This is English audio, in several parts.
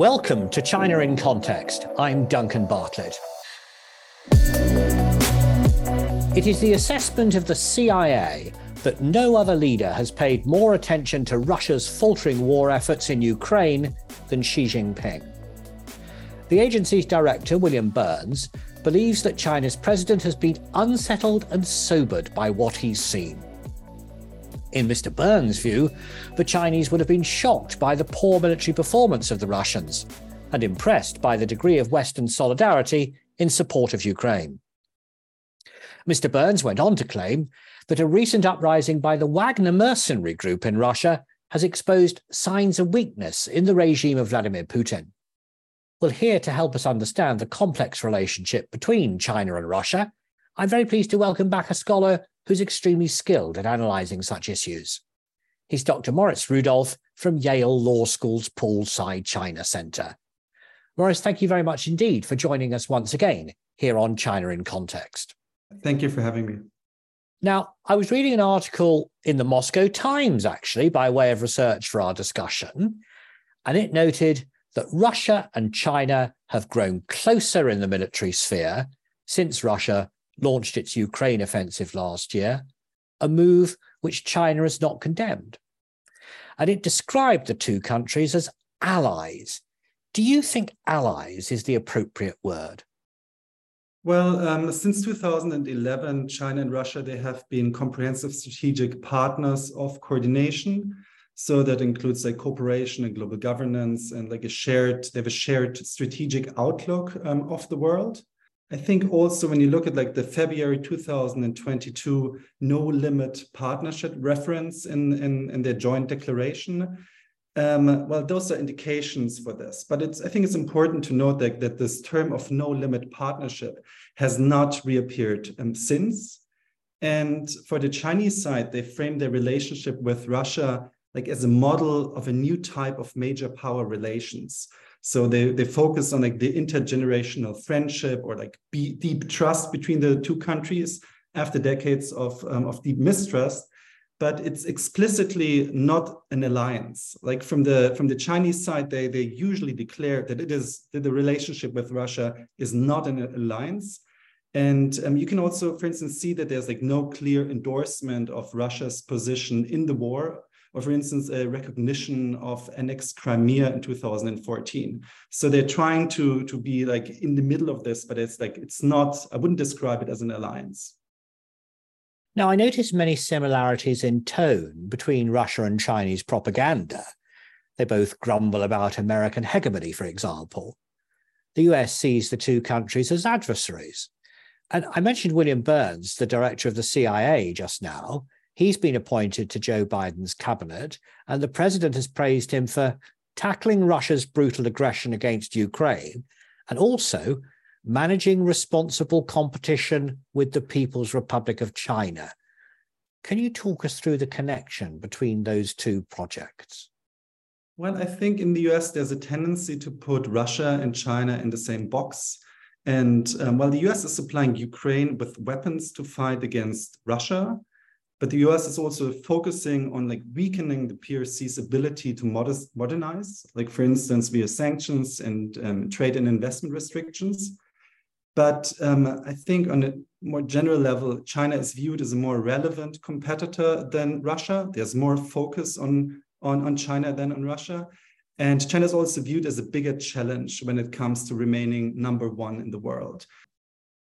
Welcome to China in Context. I'm Duncan Bartlett. It is the assessment of the CIA that no other leader has paid more attention to Russia's faltering war efforts in Ukraine than Xi Jinping. The agency's director, William Burns, believes that China's president has been unsettled and sobered by what he's seen. In Mr. Burns' view, the Chinese would have been shocked by the poor military performance of the Russians and impressed by the degree of Western solidarity in support of Ukraine. Mr. Burns went on to claim that a recent uprising by the Wagner mercenary group in Russia has exposed signs of weakness in the regime of Vladimir Putin. Well, here to help us understand the complex relationship between China and Russia, I'm very pleased to welcome back a scholar who's extremely skilled at analysing such issues. He's Dr. Moritz Rudolf from Yale Law School's Paul Tsai China Centre. Moritz, thank you very much indeed for joining us once again here on China in Context. Thank you for having me. Now, I was reading an article in the Moscow Times, actually, by way of research for our discussion, and it noted that Russia and China have grown closer in the military sphere since Russia launched its Ukraine offensive last year, a move which China has not condemned. And it described the two countries as allies. Do you think allies is the appropriate word? Well, um, since 2011, China and Russia they have been comprehensive strategic partners of coordination. So that includes like cooperation and global governance and like a shared they have a shared strategic outlook um, of the world. I think also when you look at like the February 2022 no limit partnership reference in, in, in their joint declaration, um, well, those are indications for this. But it's I think it's important to note that, that this term of no limit partnership has not reappeared um, since. And for the Chinese side, they frame their relationship with Russia like as a model of a new type of major power relations so they, they focus on like the intergenerational friendship or like be, deep trust between the two countries after decades of, um, of deep mistrust. But it's explicitly not an alliance. Like from the from the chinese side they they usually declare that it is that the relationship with russia is not an alliance. And um, you can also for instance see that there's like no clear endorsement of russia's position in the war or for instance, a recognition of annexed Crimea in 2014. So they're trying to, to be like in the middle of this, but it's like, it's not, I wouldn't describe it as an alliance. Now, I noticed many similarities in tone between Russia and Chinese propaganda. They both grumble about American hegemony, for example. The US sees the two countries as adversaries. And I mentioned William Burns, the director of the CIA, just now. He's been appointed to Joe Biden's cabinet, and the president has praised him for tackling Russia's brutal aggression against Ukraine and also managing responsible competition with the People's Republic of China. Can you talk us through the connection between those two projects? Well, I think in the US, there's a tendency to put Russia and China in the same box. And um, while the US is supplying Ukraine with weapons to fight against Russia, but the US is also focusing on like weakening the PRC's ability to modest, modernize, like for instance, via sanctions and um, trade and investment restrictions. But um, I think on a more general level, China is viewed as a more relevant competitor than Russia. There's more focus on, on, on China than on Russia. And China is also viewed as a bigger challenge when it comes to remaining number one in the world.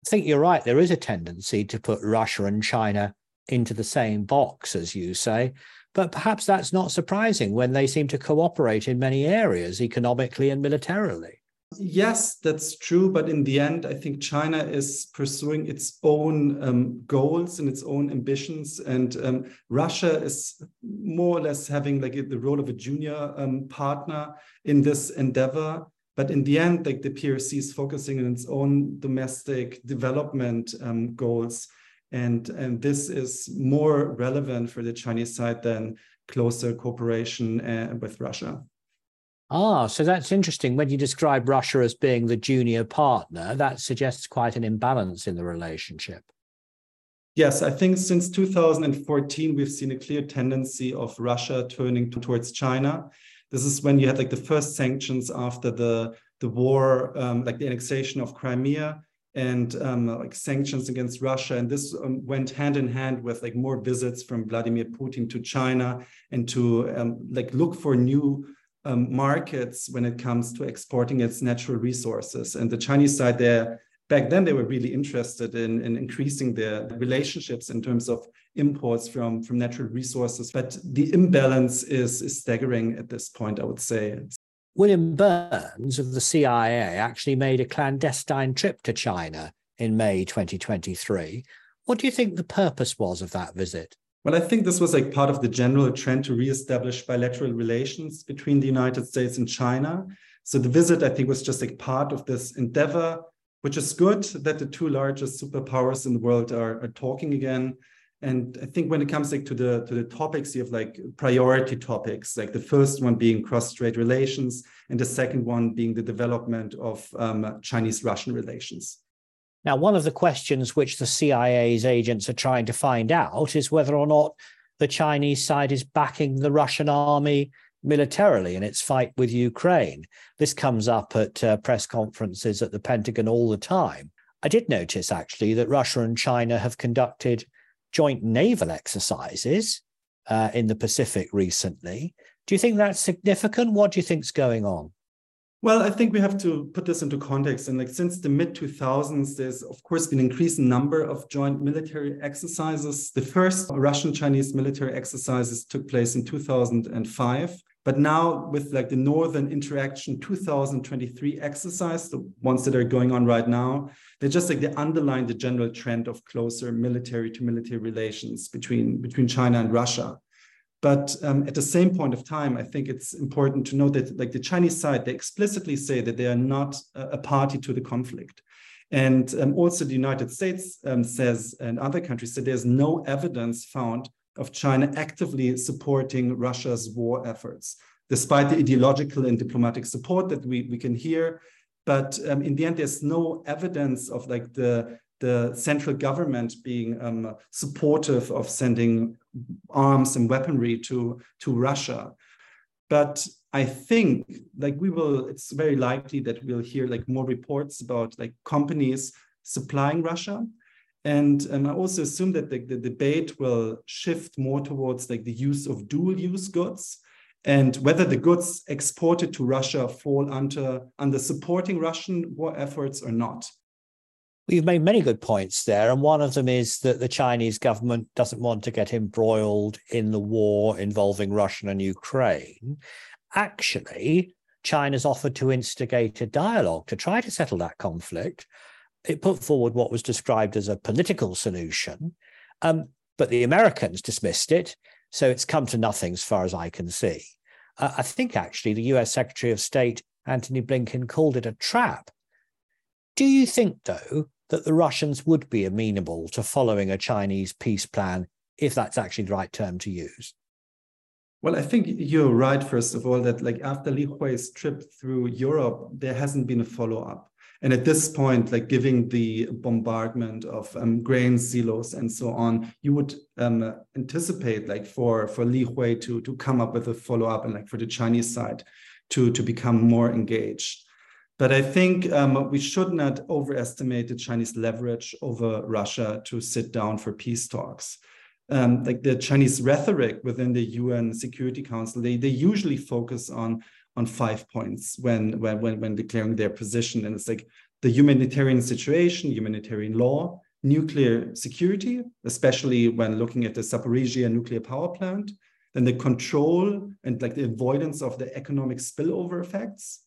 I think you're right. There is a tendency to put Russia and China into the same box, as you say. But perhaps that's not surprising when they seem to cooperate in many areas, economically and militarily. Yes, that's true. But in the end, I think China is pursuing its own um, goals and its own ambitions. And um, Russia is more or less having like the role of a junior um, partner in this endeavor. But in the end, like the PRC is focusing on its own domestic development um, goals and, and this is more relevant for the Chinese side than closer cooperation uh, with Russia. Ah, so that's interesting. When you describe Russia as being the junior partner, that suggests quite an imbalance in the relationship. Yes, I think since 2014, we've seen a clear tendency of Russia turning towards China. This is when you had like the first sanctions after the the war, um, like the annexation of Crimea and um, like sanctions against Russia. And this um, went hand in hand with like more visits from Vladimir Putin to China and to um, like look for new um, markets when it comes to exporting its natural resources. And the Chinese side there, back then they were really interested in, in increasing their relationships in terms of imports from, from natural resources. But the imbalance is, is staggering at this point, I would say. William Burns of the CIA actually made a clandestine trip to China in May 2023. What do you think the purpose was of that visit? Well, I think this was like part of the general trend to reestablish bilateral relations between the United States and China. So the visit, I think, was just like part of this endeavor, which is good that the two largest superpowers in the world are, are talking again and i think when it comes like to the to the topics you have like priority topics like the first one being cross-strait relations and the second one being the development of um, chinese russian relations. Now one of the questions which the cia's agents are trying to find out is whether or not the chinese side is backing the russian army militarily in its fight with ukraine. This comes up at uh, press conferences at the pentagon all the time. I did notice actually that russia and china have conducted joint naval exercises uh, in the Pacific recently. Do you think that's significant? What do you think's going on? Well, I think we have to put this into context. And like since the mid 2000s, there's of course been increasing number of joint military exercises. The first Russian Chinese military exercises took place in 2005. But now with like the Northern Interaction 2023 exercise, the ones that are going on right now, they're just like they underline the general trend of closer military to military relations between, between China and Russia. But um, at the same point of time, I think it's important to note that like the Chinese side, they explicitly say that they are not a, party to the conflict. And um, also the United States um, says, and other countries say there's no evidence found of China actively supporting Russia's war efforts, despite the ideological and diplomatic support that we, we can hear. But um, in the end, there's no evidence of like the, the central government being um, supportive of sending arms and weaponry to, to Russia. But I think like we will, it's very likely that we'll hear like more reports about like companies supplying Russia and, and I also assume that the, the debate will shift more towards like the use of dual use goods and whether the goods exported to Russia fall under, under supporting Russian war efforts or not. You've made many good points there. And one of them is that the Chinese government doesn't want to get embroiled in the war involving Russia and Ukraine. Actually, China's offered to instigate a dialogue to try to settle that conflict it put forward what was described as a political solution, um, but the Americans dismissed it. So it's come to nothing as far as I can see. Uh, I think actually the US Secretary of State, Antony Blinken, called it a trap. Do you think, though, that the Russians would be amenable to following a Chinese peace plan if that's actually the right term to use? Well, I think you're right, first of all, that like after Li Hui's trip through Europe, there hasn't been a follow up. And at this point, like giving the bombardment of um, grain silos and so on, you would um, anticipate like for for Li Hui to to come up with a follow up and like for the Chinese side to to become more engaged. But I think um, we should not overestimate the Chinese leverage over Russia to sit down for peace talks. Um, like the Chinese rhetoric within the UN Security Council, they, they usually focus on on five points when, when, when, when declaring their position. And it's like the humanitarian situation, humanitarian law, nuclear security, especially when looking at the Zaporizhia nuclear power plant, then the control and like the avoidance of the economic spillover effects,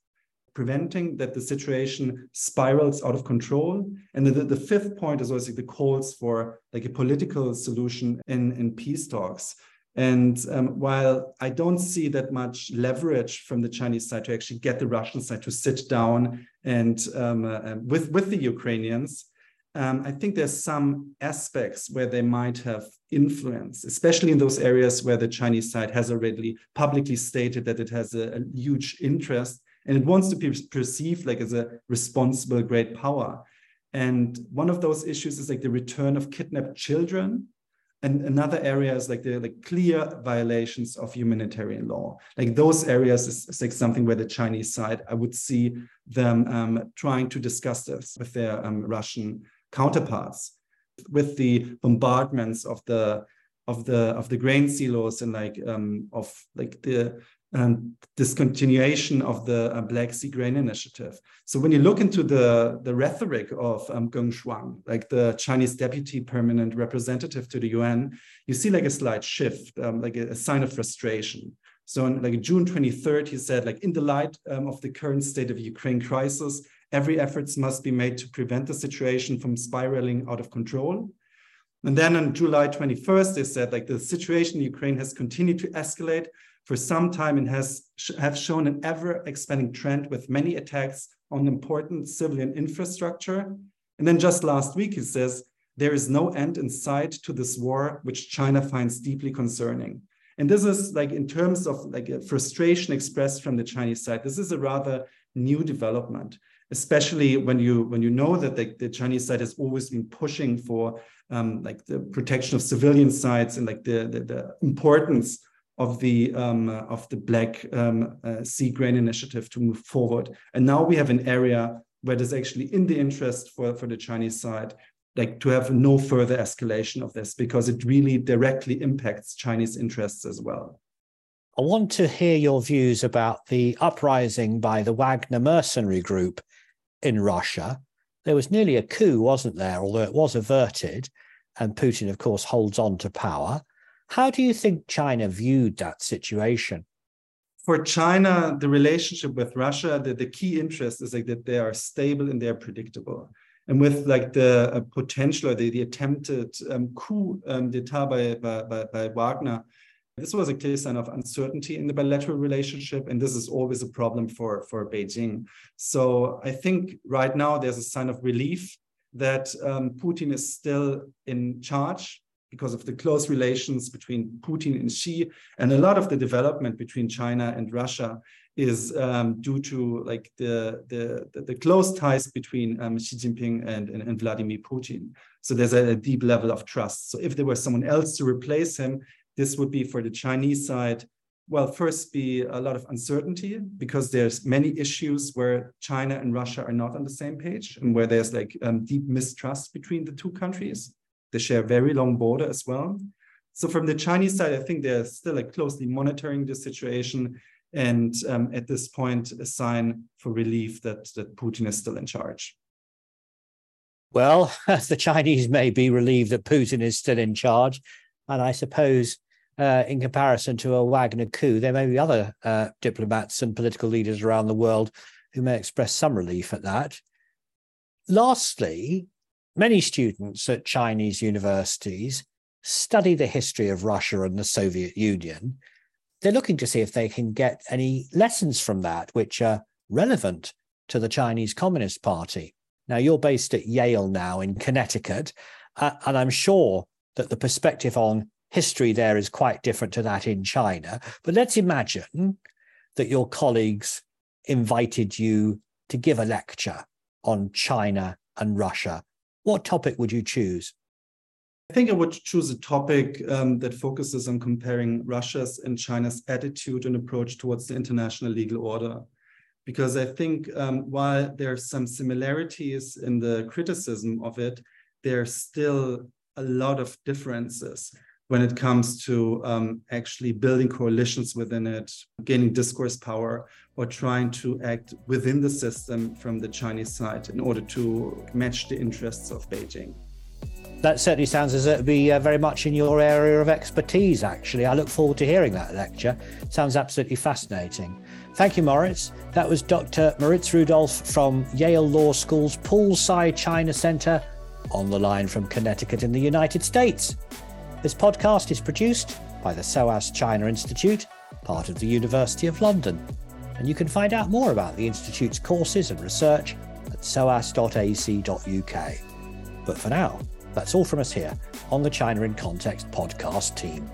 preventing that the situation spirals out of control. And the, the fifth point is also the calls for like a political solution in, in peace talks. And um, while I don't see that much leverage from the Chinese side to actually get the Russian side to sit down and um, uh, um, with with the Ukrainians, um, I think there's some aspects where they might have influence, especially in those areas where the Chinese side has already publicly stated that it has a, a huge interest and it wants to be perceived like as a responsible great power. And one of those issues is like the return of kidnapped children and another area is like the like clear violations of humanitarian law. Like those areas is, is like something where the Chinese side, I would see them um, trying to discuss this with their um, Russian counterparts, with the bombardments of the of the of the grain silos and like um, of like the um, discontinuation of the uh, Black Sea Grain Initiative. So when you look into the, the rhetoric of um, Geng Shuang, like the Chinese deputy permanent representative to the UN, you see like a slight shift, um, like a, a, sign of frustration. So on like June 23rd, he said, like in the light um, of the current state of Ukraine crisis, every efforts must be made to prevent the situation from spiraling out of control. And then on July 21st, they said like the situation in Ukraine has continued to escalate for some time and has have shown an ever expanding trend with many attacks on important civilian infrastructure. And then just last week, he says, there is no end in sight to this war, which China finds deeply concerning. And this is like in terms of like a frustration expressed from the Chinese side, this is a rather new development, especially when you when you know that the, the Chinese side has always been pushing for um, like the protection of civilian sites and like the, the, the importance of the um, of the Black um, uh, Sea Grain Initiative to move forward. And now we have an area where there's actually in the interest for, for the Chinese side, like to have no further escalation of this because it really directly impacts Chinese interests as well. I want to hear your views about the uprising by the Wagner mercenary group in Russia. There was nearly a coup, wasn't there? Although it was averted, and Putin, of course, holds on to power. How do you think China viewed that situation? For China, the relationship with Russia, the, the key interest is like that they are stable and they're predictable. And with like the uh, potential or the, the attempted um, coup um, d'etat by, by, by Wagner, this was a clear sign of uncertainty in the bilateral relationship, and this is always a problem for, for Beijing. So I think right now there's a sign of relief that um, Putin is still in charge because of the close relations between Putin and Xi, and a lot of the development between China and Russia is um, due to like the, the, the close ties between um, Xi Jinping and, and, and, Vladimir Putin. So there's a, a, deep level of trust. So if there was someone else to replace him, this would be for the Chinese side. Well, first be a lot of uncertainty because there's many issues where China and Russia are not on the same page and where there's like um, deep mistrust between the two countries. They share a very long border as well. So from the Chinese side, I think they're still like closely monitoring the situation and um, at this point a sign for relief that, that Putin is still in charge. Well, the Chinese may be relieved that Putin is still in charge. And I suppose uh, in comparison to a Wagner coup, there may be other uh, diplomats and political leaders around the world who may express some relief at that. Lastly, many students at Chinese universities study the history of Russia and the Soviet Union. They're looking to see if they can get any lessons from that which are relevant to the Chinese Communist Party. Now, you're based at Yale now in Connecticut, uh, and I'm sure that the perspective on history there is quite different to that in China. But let's imagine that your colleagues invited you to give a lecture on China and Russia what topic would you choose? I think I would choose a topic um, that focuses on comparing Russia's and China's attitude and approach towards the international legal order. Because I think um, while there are some similarities in the criticism of it, there are still a lot of differences when it comes to um, actually building coalitions within it, gaining discourse power, or trying to act within the system from the Chinese side in order to match the interests of Beijing. That certainly sounds as it would be uh, very much in your area of expertise, actually. I look forward to hearing that lecture. Sounds absolutely fascinating. Thank you, Moritz. That was Dr. Moritz Rudolf from Yale Law School's Paul Tsai China Center on the line from Connecticut in the United States. This podcast is produced by the SOAS China Institute, part of the University of London and you can find out more about the Institute's courses and research at soas.ac.uk. But for now, that's all from us here on the China in Context podcast team.